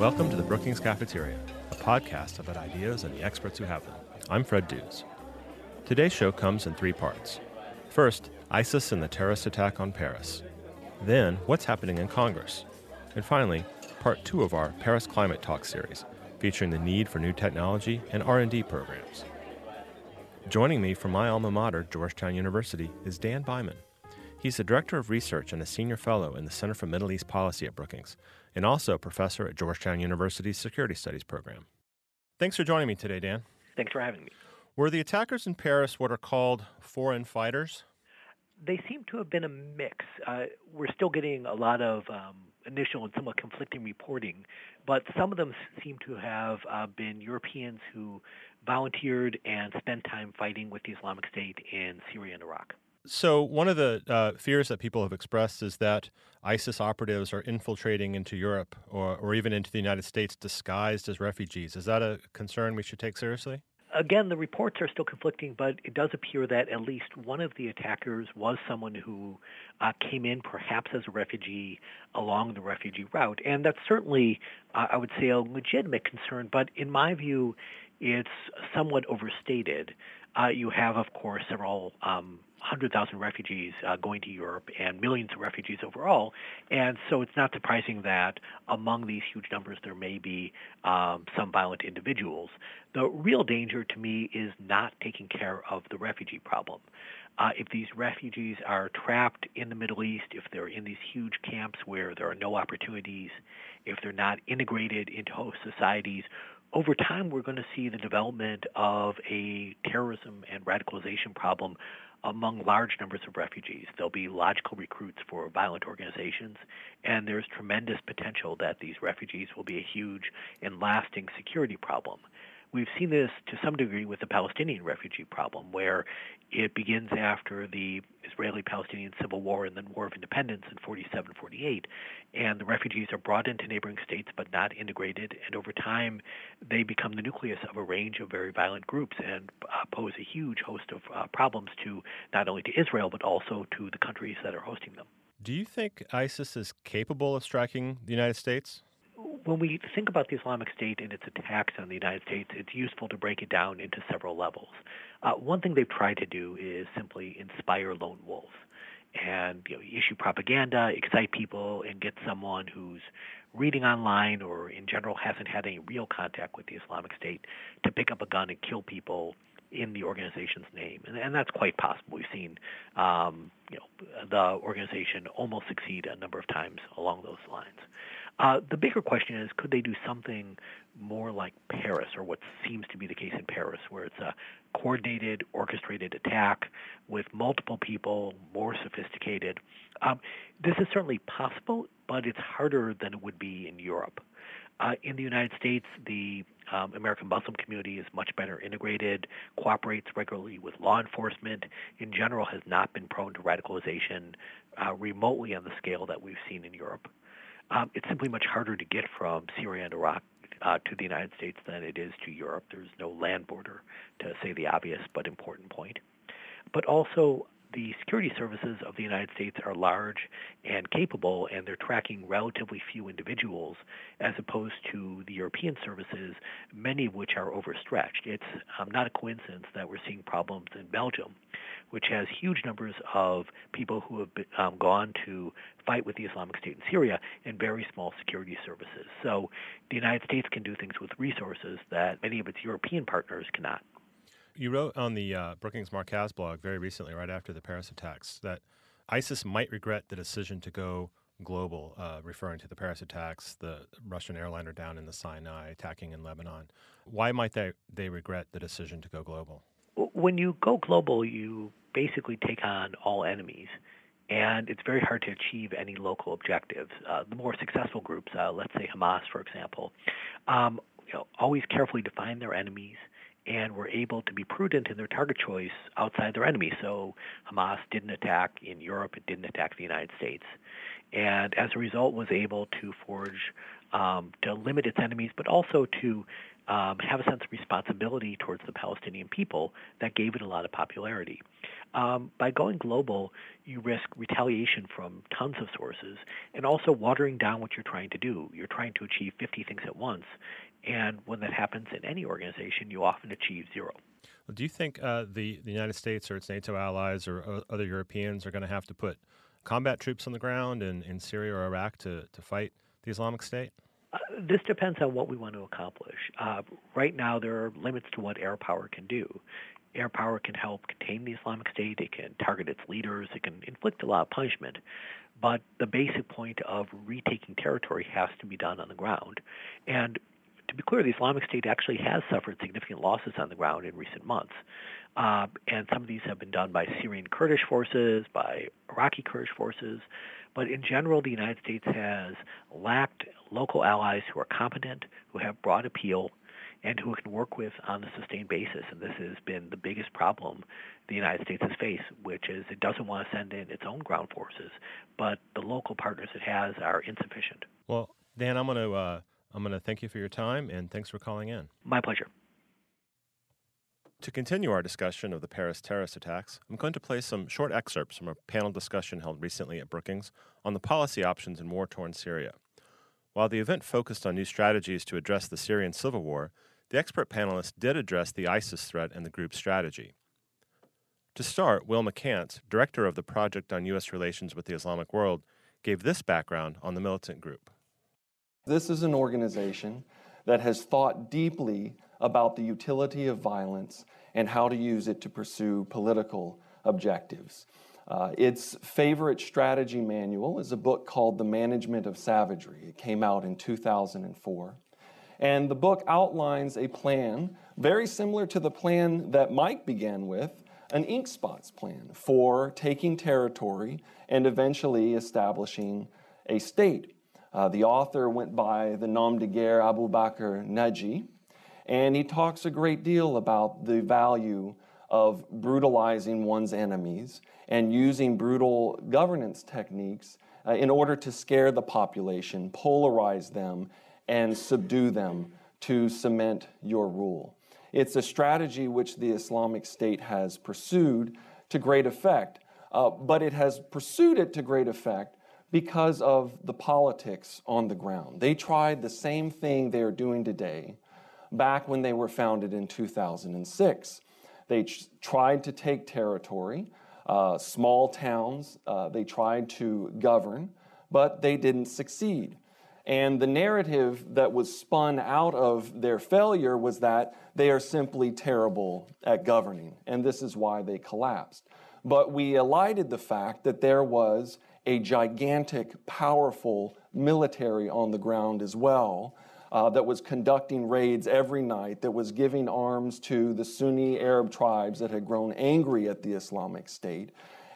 Welcome to the Brookings Cafeteria, a podcast about ideas and the experts who have them. I'm Fred Dews. Today's show comes in three parts. First, ISIS and the terrorist attack on Paris. Then, what's happening in Congress. And finally, part two of our Paris Climate Talk series, featuring the need for new technology and R&D programs. Joining me from my alma mater, Georgetown University, is Dan Byman. He's the Director of Research and a Senior Fellow in the Center for Middle East Policy at Brookings, and also a professor at Georgetown University's Security Studies program. Thanks for joining me today, Dan. Thanks for having me. Were the attackers in Paris what are called foreign fighters? They seem to have been a mix. Uh, we're still getting a lot of um, initial and somewhat conflicting reporting, but some of them seem to have uh, been Europeans who volunteered and spent time fighting with the Islamic State in Syria and Iraq. So, one of the uh, fears that people have expressed is that ISIS operatives are infiltrating into Europe or, or even into the United States disguised as refugees. Is that a concern we should take seriously? Again, the reports are still conflicting, but it does appear that at least one of the attackers was someone who uh, came in perhaps as a refugee along the refugee route. And that's certainly, uh, I would say, a legitimate concern, but in my view, it's somewhat overstated. Uh, you have, of course, several um, 100,000 refugees uh, going to Europe and millions of refugees overall. And so it's not surprising that among these huge numbers there may be um, some violent individuals. The real danger to me is not taking care of the refugee problem. Uh, if these refugees are trapped in the Middle East, if they're in these huge camps where there are no opportunities, if they're not integrated into host societies, over time we're going to see the development of a terrorism and radicalization problem among large numbers of refugees. They'll be logical recruits for violent organizations, and there's tremendous potential that these refugees will be a huge and lasting security problem. We've seen this to some degree with the Palestinian refugee problem, where it begins after the Israeli Palestinian civil war and then War of Independence in 47 48. And the refugees are brought into neighboring states but not integrated. And over time, they become the nucleus of a range of very violent groups and uh, pose a huge host of uh, problems to not only to Israel but also to the countries that are hosting them. Do you think ISIS is capable of striking the United States? When we think about the Islamic State and its attacks on the United States, it's useful to break it down into several levels. Uh, one thing they've tried to do is simply inspire lone wolves and you know, issue propaganda, excite people, and get someone who's reading online or in general hasn't had any real contact with the Islamic State to pick up a gun and kill people in the organization's name, and, and that's quite possible. We've seen, um, you know, the organization almost succeed a number of times along those lines. Uh, the bigger question is could they do something more like Paris, or what seems to be the case in Paris, where it's a coordinated, orchestrated attack with multiple people, more sophisticated? Um, this is certainly possible, but it's harder than it would be in Europe. Uh, in the United States, the um, American Muslim community is much better integrated, cooperates regularly with law enforcement, in general, has not been prone to radicalization uh, remotely on the scale that we've seen in Europe um, it's simply much harder to get from Syria and Iraq uh, to the United States than it is to Europe. There's no land border, to say the obvious but important point. But also, the security services of the United States are large and capable, and they're tracking relatively few individuals, as opposed to the European services, many of which are overstretched. It's um, not a coincidence that we're seeing problems in Belgium, which has huge numbers of people who have been, um, gone to fight with the Islamic State in Syria and very small security services. So the United States can do things with resources that many of its European partners cannot. You wrote on the uh, Brookings Markaz blog very recently, right after the Paris attacks, that ISIS might regret the decision to go global, uh, referring to the Paris attacks, the Russian airliner down in the Sinai, attacking in Lebanon. Why might they, they regret the decision to go global? When you go global, you basically take on all enemies, and it's very hard to achieve any local objectives. Uh, the more successful groups, uh, let's say Hamas, for example, um, you know, always carefully define their enemies and were able to be prudent in their target choice outside their enemy. So Hamas didn't attack in Europe, it didn't attack the United States, and as a result was able to forge um, to limit its enemies, but also to um, have a sense of responsibility towards the Palestinian people that gave it a lot of popularity. Um, by going global, you risk retaliation from tons of sources and also watering down what you're trying to do. You're trying to achieve 50 things at once, and when that happens in any organization, you often achieve zero. Well, do you think uh, the, the United States or its NATO allies or uh, other Europeans are going to have to put combat troops on the ground in, in Syria or Iraq to, to fight the Islamic State? Uh, this depends on what we want to accomplish. Uh, right now, there are limits to what air power can do. Air power can help contain the Islamic State, it can target its leaders, it can inflict a lot of punishment. But the basic point of retaking territory has to be done on the ground. And to be clear, the Islamic State actually has suffered significant losses on the ground in recent months. Uh, and some of these have been done by Syrian Kurdish forces, by Iraqi Kurdish forces. But in general, the United States has lacked local allies who are competent, who have broad appeal, and who can work with on a sustained basis. And this has been the biggest problem the United States has faced, which is it doesn't want to send in its own ground forces, but the local partners it has are insufficient. Well, Dan, I'm going to uh, I'm going to thank you for your time and thanks for calling in. My pleasure. To continue our discussion of the Paris terrorist attacks, I'm going to play some short excerpts from a panel discussion held recently at Brookings on the policy options in war torn Syria. While the event focused on new strategies to address the Syrian civil war, the expert panelists did address the ISIS threat and the group's strategy. To start, Will McCants, director of the Project on U.S. Relations with the Islamic World, gave this background on the militant group. This is an organization that has thought deeply about the utility of violence and how to use it to pursue political objectives. Uh, its favorite strategy manual is a book called The Management of Savagery. It came out in 2004. And the book outlines a plan very similar to the plan that Mike began with an ink spots plan for taking territory and eventually establishing a state. Uh, the author went by the nom de guerre Abu Bakr Naji, and he talks a great deal about the value of brutalizing one's enemies and using brutal governance techniques uh, in order to scare the population, polarize them, and subdue them to cement your rule. It's a strategy which the Islamic State has pursued to great effect, uh, but it has pursued it to great effect because of the politics on the ground. They tried the same thing they are doing today back when they were founded in 2006. They ch- tried to take territory, uh, small towns, uh, they tried to govern, but they didn't succeed. And the narrative that was spun out of their failure was that they are simply terrible at governing, and this is why they collapsed. But we elided the fact that there was a gigantic, powerful military on the ground as well uh, that was conducting raids every night, that was giving arms to the Sunni Arab tribes that had grown angry at the Islamic State.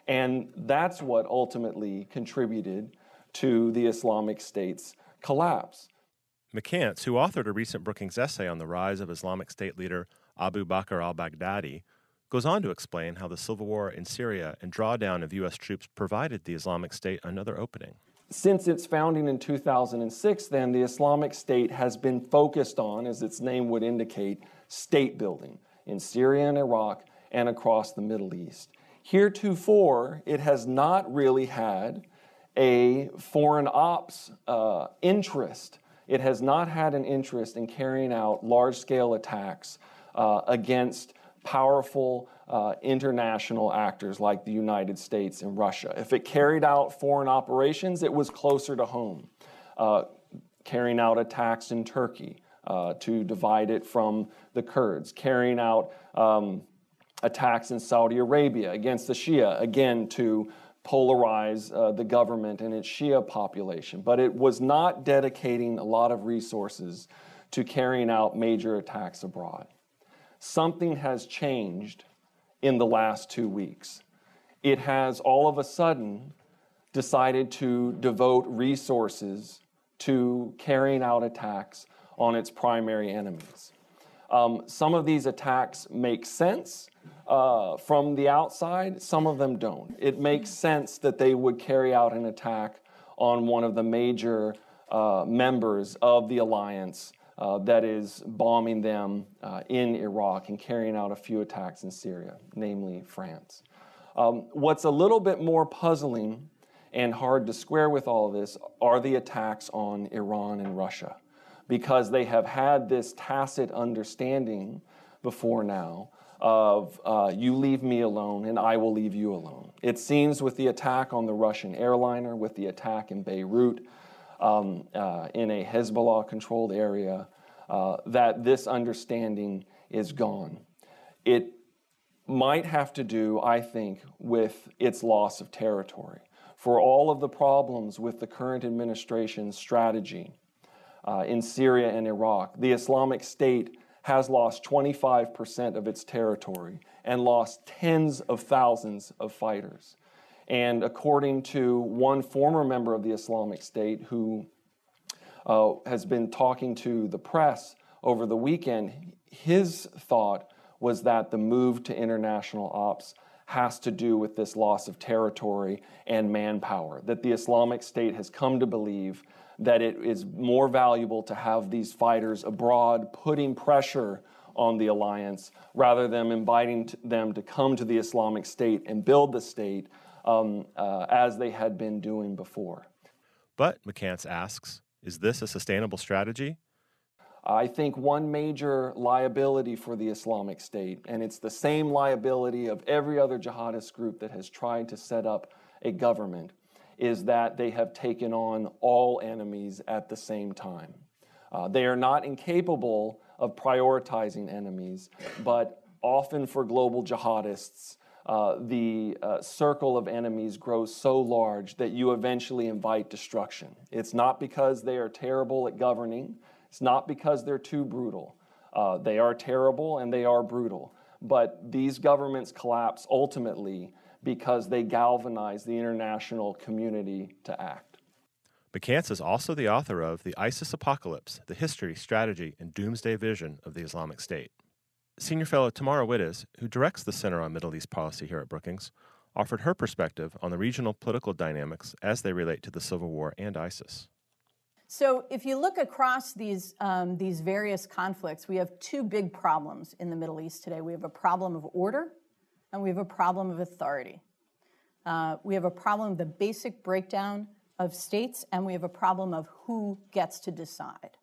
And that's what ultimately contributed to the Islamic State's collapse. McCants, who authored a recent Brookings essay on the rise of Islamic State leader Abu Bakr al Baghdadi, goes on to explain how the civil war in Syria and drawdown of U.S. troops provided the Islamic State another opening. Since its founding in 2006, then, the Islamic State has been focused on, as its name would indicate, state building in Syria and Iraq and across the Middle East. Heretofore, it has not really had a foreign ops uh, interest. It has not had an interest in carrying out large scale attacks uh, against powerful uh, international actors like the United States and Russia. If it carried out foreign operations, it was closer to home, uh, carrying out attacks in Turkey uh, to divide it from the Kurds, carrying out um, attacks in Saudi Arabia against the Shia, again to polarize uh, the government and its Shia population. But it was not dedicating a lot of resources to carrying out major attacks abroad something has changed in the last two weeks. It has all of a sudden decided to devote resources to carrying out attacks on its primary enemies. Um, some of these attacks make sense uh, from the outside, some of them don't. It makes sense that they would carry out an attack on one of the major uh, members of the alliance uh, that is bombing them uh, in Iraq and carrying out a few attacks in Syria, namely France. Um, what's a little bit more puzzling and hard to square with all of this are the attacks on Iran and Russia, because they have had this tacit understanding before now of uh, you leave me alone and I will leave you alone. It seems with the attack on the Russian airliner, with the attack in Beirut, um, uh, in a Hezbollah controlled area, uh, that this understanding is gone. It might have to do, I think, with its loss of territory. For all of the problems with the current administration's strategy uh, in Syria and Iraq, the Islamic State has lost 25% of its territory and lost tens of thousands of fighters. And according to one former member of the Islamic State who uh, has been talking to the press over the weekend, his thought was that the move to international ops has to do with this loss of territory and manpower, that the Islamic State has come to believe that it is more valuable to have these fighters abroad putting pressure on the alliance rather than inviting them to come to the Islamic State and build the state um, uh, as they had been doing before. But, McCants asks, is this a sustainable strategy? I think one major liability for the Islamic State, and it's the same liability of every other jihadist group that has tried to set up a government, is that they have taken on all enemies at the same time. Uh, they are not incapable of prioritizing enemies, but often for global jihadists, uh, the uh, circle of enemies grows so large that you eventually invite destruction. It's not because they are terrible at governing, it's not because they're too brutal. Uh, they are terrible and they are brutal. But these governments collapse ultimately because they galvanize the international community to act. McCants is also the author of The ISIS Apocalypse The History, Strategy, and Doomsday Vision of the Islamic State. Senior Fellow Tamara Wittes, who directs the Center on Middle East Policy here at Brookings, offered her perspective on the regional political dynamics as they relate to the Civil War and ISIS. So, if you look across these, um, these various conflicts, we have two big problems in the Middle East today. We have a problem of order, and we have a problem of authority. Uh, we have a problem of the basic breakdown of states, and we have a problem of who gets to decide.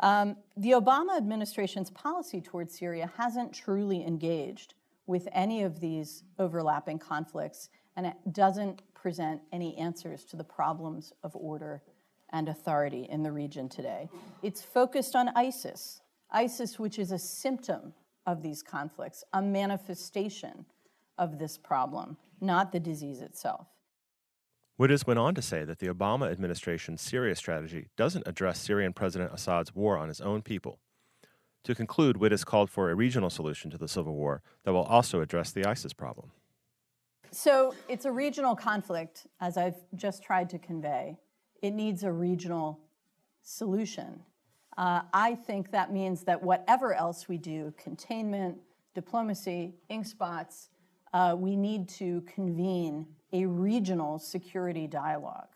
Um, the Obama administration's policy towards Syria hasn't truly engaged with any of these overlapping conflicts, and it doesn't present any answers to the problems of order and authority in the region today. It's focused on ISIS, ISIS, which is a symptom of these conflicts, a manifestation of this problem, not the disease itself. Wittes went on to say that the Obama administration's Syria strategy doesn't address Syrian President Assad's war on his own people. To conclude, Wittes called for a regional solution to the civil war that will also address the ISIS problem. So it's a regional conflict, as I've just tried to convey it needs a regional solution. Uh, I think that means that whatever else we do, containment, diplomacy, ink spots, uh, we need to convene a regional security dialogue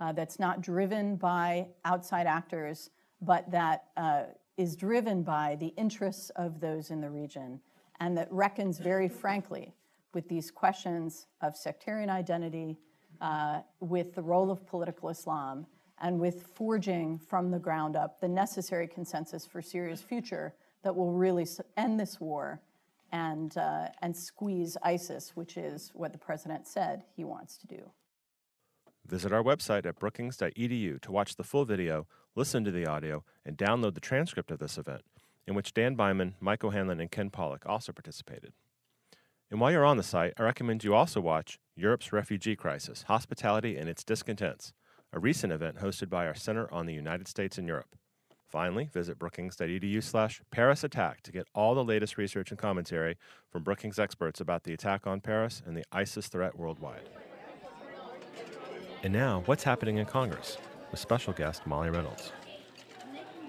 uh, that's not driven by outside actors, but that uh, is driven by the interests of those in the region and that reckons very frankly with these questions of sectarian identity, uh, with the role of political Islam and with forging from the ground up the necessary consensus for Syria's future that will really end this war and, uh, and squeeze ISIS, which is what the president said he wants to do. Visit our website at brookings.edu to watch the full video, listen to the audio, and download the transcript of this event, in which Dan Byman, Mike O'Hanlon, and Ken Pollack also participated. And while you're on the site, I recommend you also watch Europe's Refugee Crisis Hospitality and Its Discontents, a recent event hosted by our Center on the United States and Europe. Finally, visit brookings.edu slash Paris Attack to get all the latest research and commentary from Brookings experts about the attack on Paris and the ISIS threat worldwide. And now, what's happening in Congress with special guest Molly Reynolds.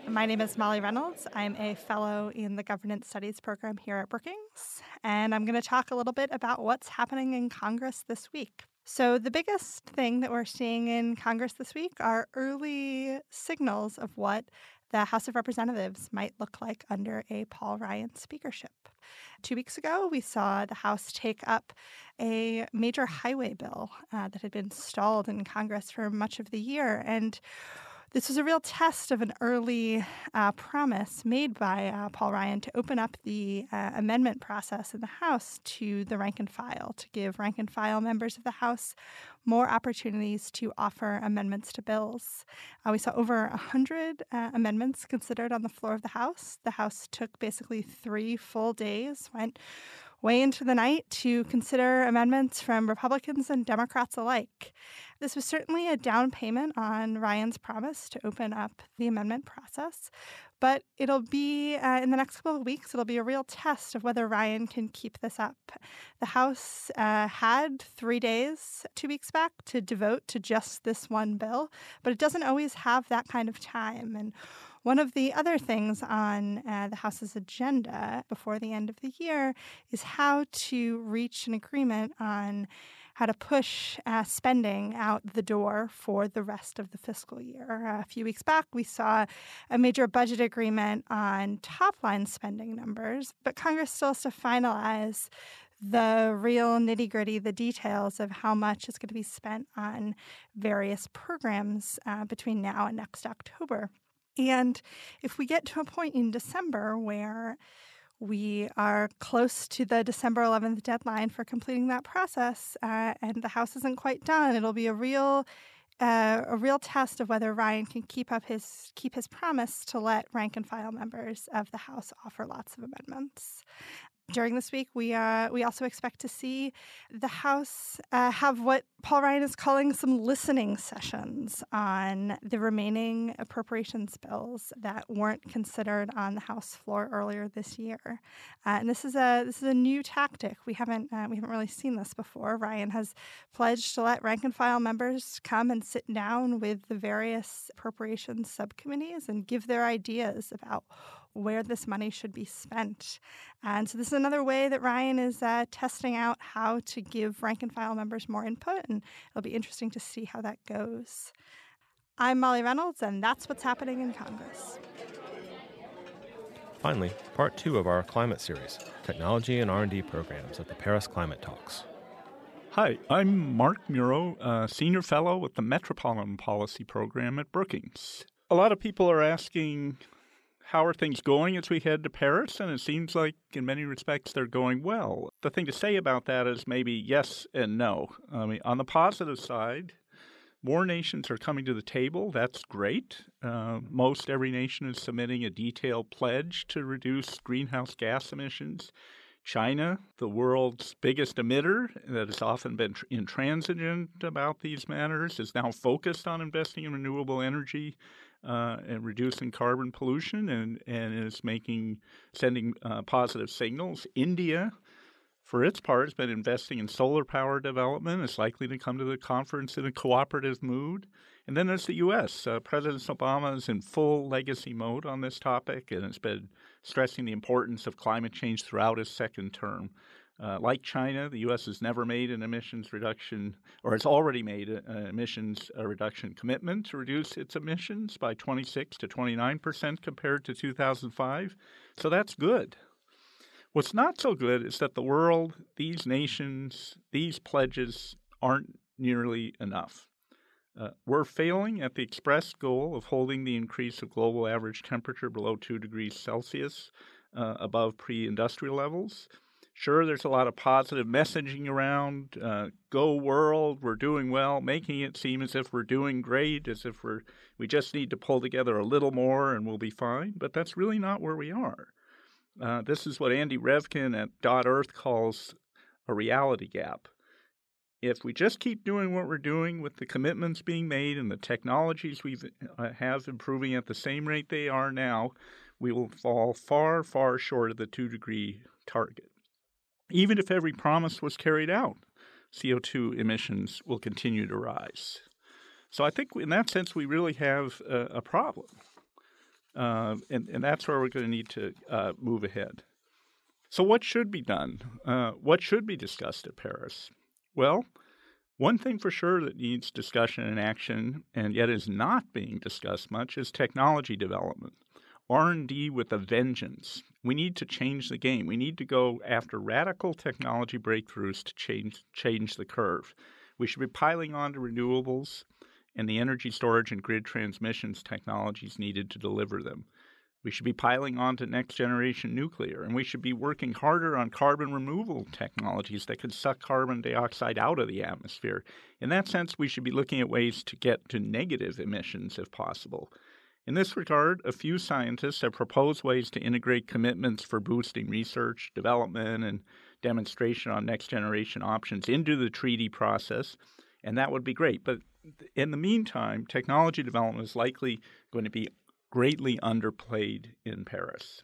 My name is Molly Reynolds. I'm a fellow in the Governance Studies program here at Brookings, and I'm going to talk a little bit about what's happening in Congress this week. So, the biggest thing that we're seeing in Congress this week are early signals of what the House of Representatives might look like under a Paul Ryan speakership. Two weeks ago, we saw the House take up a major highway bill uh, that had been stalled in Congress for much of the year. And this was a real test of an early uh, promise made by uh, Paul Ryan to open up the uh, amendment process in the House to the rank and file, to give rank and file members of the House more opportunities to offer amendments to bills. Uh, we saw over 100 uh, amendments considered on the floor of the House. The House took basically three full days, went way into the night to consider amendments from Republicans and Democrats alike. This was certainly a down payment on Ryan's promise to open up the amendment process, but it'll be uh, in the next couple of weeks, it'll be a real test of whether Ryan can keep this up. The House uh, had three days two weeks back to devote to just this one bill, but it doesn't always have that kind of time. And one of the other things on uh, the House's agenda before the end of the year is how to reach an agreement on how to push uh, spending out the door for the rest of the fiscal year. Uh, a few weeks back, we saw a major budget agreement on top line spending numbers, but Congress still has to finalize the real nitty gritty, the details of how much is going to be spent on various programs uh, between now and next October. And if we get to a point in December where we are close to the December 11th deadline for completing that process, uh, and the House isn't quite done. It'll be a real uh, a real test of whether Ryan can keep up his keep his promise to let rank and file members of the House offer lots of amendments during this week, we uh, we also expect to see the House uh, have what Paul Ryan is calling some listening sessions on the remaining appropriations bills that weren't considered on the House floor earlier this year. Uh, and this is a this is a new tactic. We haven't uh, we haven't really seen this before. Ryan has pledged to let rank and file members come and sit down with the various appropriations subcommittees and give their ideas about where this money should be spent. And so, this is another way that Ryan is uh, testing out how to give rank and file members more input, and it'll be interesting to see how that goes. I'm Molly Reynolds, and that's what's happening in Congress. Finally, part two of our climate series, technology and R&D programs at the Paris Climate Talks. Hi, I'm Mark Muro, senior fellow with the Metropolitan Policy Program at Brookings. A lot of people are asking how are things going as we head to Paris? And it seems like, in many respects, they're going well. The thing to say about that is maybe yes and no. I mean, on the positive side, more nations are coming to the table. That's great. Uh, most every nation is submitting a detailed pledge to reduce greenhouse gas emissions. China, the world's biggest emitter that has often been intransigent about these matters, is now focused on investing in renewable energy uh, and reducing carbon pollution and, and is making sending uh, positive signals. India, for its part, has been investing in solar power development. It's likely to come to the conference in a cooperative mood. And then there's the U.S. Uh, President Obama is in full legacy mode on this topic and has been stressing the importance of climate change throughout his second term. Uh, like China, the U.S. has never made an emissions reduction, or has already made an emissions reduction commitment to reduce its emissions by 26 to 29 percent compared to 2005. So that's good. What's not so good is that the world, these nations, these pledges aren't nearly enough. Uh, we're failing at the expressed goal of holding the increase of global average temperature below 2 degrees Celsius uh, above pre industrial levels. Sure, there's a lot of positive messaging around. Uh, go world, we're doing well, making it seem as if we're doing great, as if we're we just need to pull together a little more and we'll be fine. But that's really not where we are. Uh, this is what Andy Revkin at Dot Earth calls a reality gap. If we just keep doing what we're doing with the commitments being made and the technologies we uh, have improving at the same rate they are now, we will fall far, far short of the two degree target. Even if every promise was carried out, CO2 emissions will continue to rise. So I think in that sense, we really have a, a problem. Uh, and, and that's where we're going to need to uh, move ahead. So, what should be done? Uh, what should be discussed at Paris? Well, one thing for sure that needs discussion and action, and yet is not being discussed much, is technology development. R&D with a vengeance. We need to change the game. We need to go after radical technology breakthroughs to change change the curve. We should be piling on to renewables and the energy storage and grid transmissions technologies needed to deliver them. We should be piling on to next generation nuclear, and we should be working harder on carbon removal technologies that can suck carbon dioxide out of the atmosphere. In that sense, we should be looking at ways to get to negative emissions if possible. In this regard, a few scientists have proposed ways to integrate commitments for boosting research, development, and demonstration on next generation options into the treaty process, and that would be great. But in the meantime, technology development is likely going to be greatly underplayed in Paris.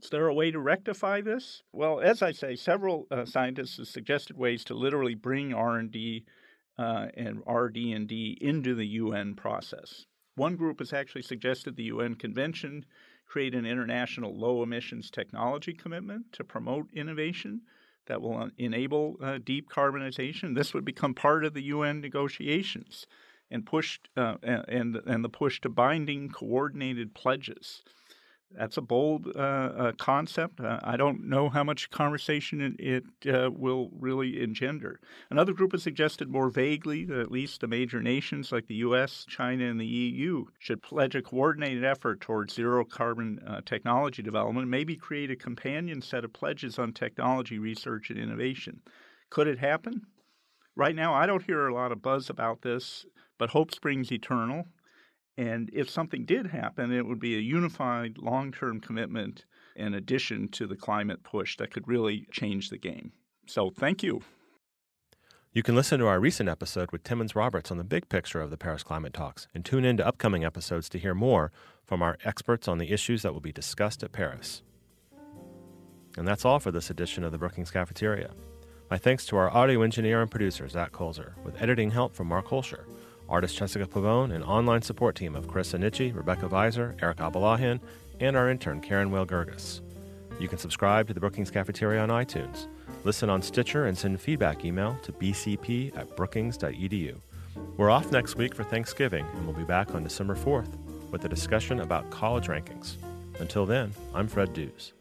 Is there a way to rectify this? Well, as I say, several uh, scientists have suggested ways to literally bring R&D uh, and RD&D into the UN process. One group has actually suggested the UN Convention create an international low emissions technology commitment to promote innovation that will enable uh, deep carbonization. This would become part of the UN negotiations and pushed uh, and and the push to binding coordinated pledges. That's a bold uh, uh, concept. Uh, I don't know how much conversation it, it uh, will really engender. Another group has suggested more vaguely that at least the major nations like the U.S., China, and the EU should pledge a coordinated effort towards zero carbon uh, technology development, maybe create a companion set of pledges on technology research and innovation. Could it happen? Right now, I don't hear a lot of buzz about this. But hope springs eternal. And if something did happen, it would be a unified long term commitment in addition to the climate push that could really change the game. So thank you. You can listen to our recent episode with Timmons Roberts on the big picture of the Paris climate talks and tune in to upcoming episodes to hear more from our experts on the issues that will be discussed at Paris. And that's all for this edition of the Brookings Cafeteria. My thanks to our audio engineer and producer, Zach Colzer, with editing help from Mark Holscher artist Jessica Pavone, and online support team of Chris Anici, Rebecca Viser, Eric Abalahin, and our intern Karen Whale Gerges. You can subscribe to the Brookings Cafeteria on iTunes, listen on Stitcher, and send feedback email to bcp at brookings.edu. We're off next week for Thanksgiving, and we'll be back on December 4th with a discussion about college rankings. Until then, I'm Fred Dews.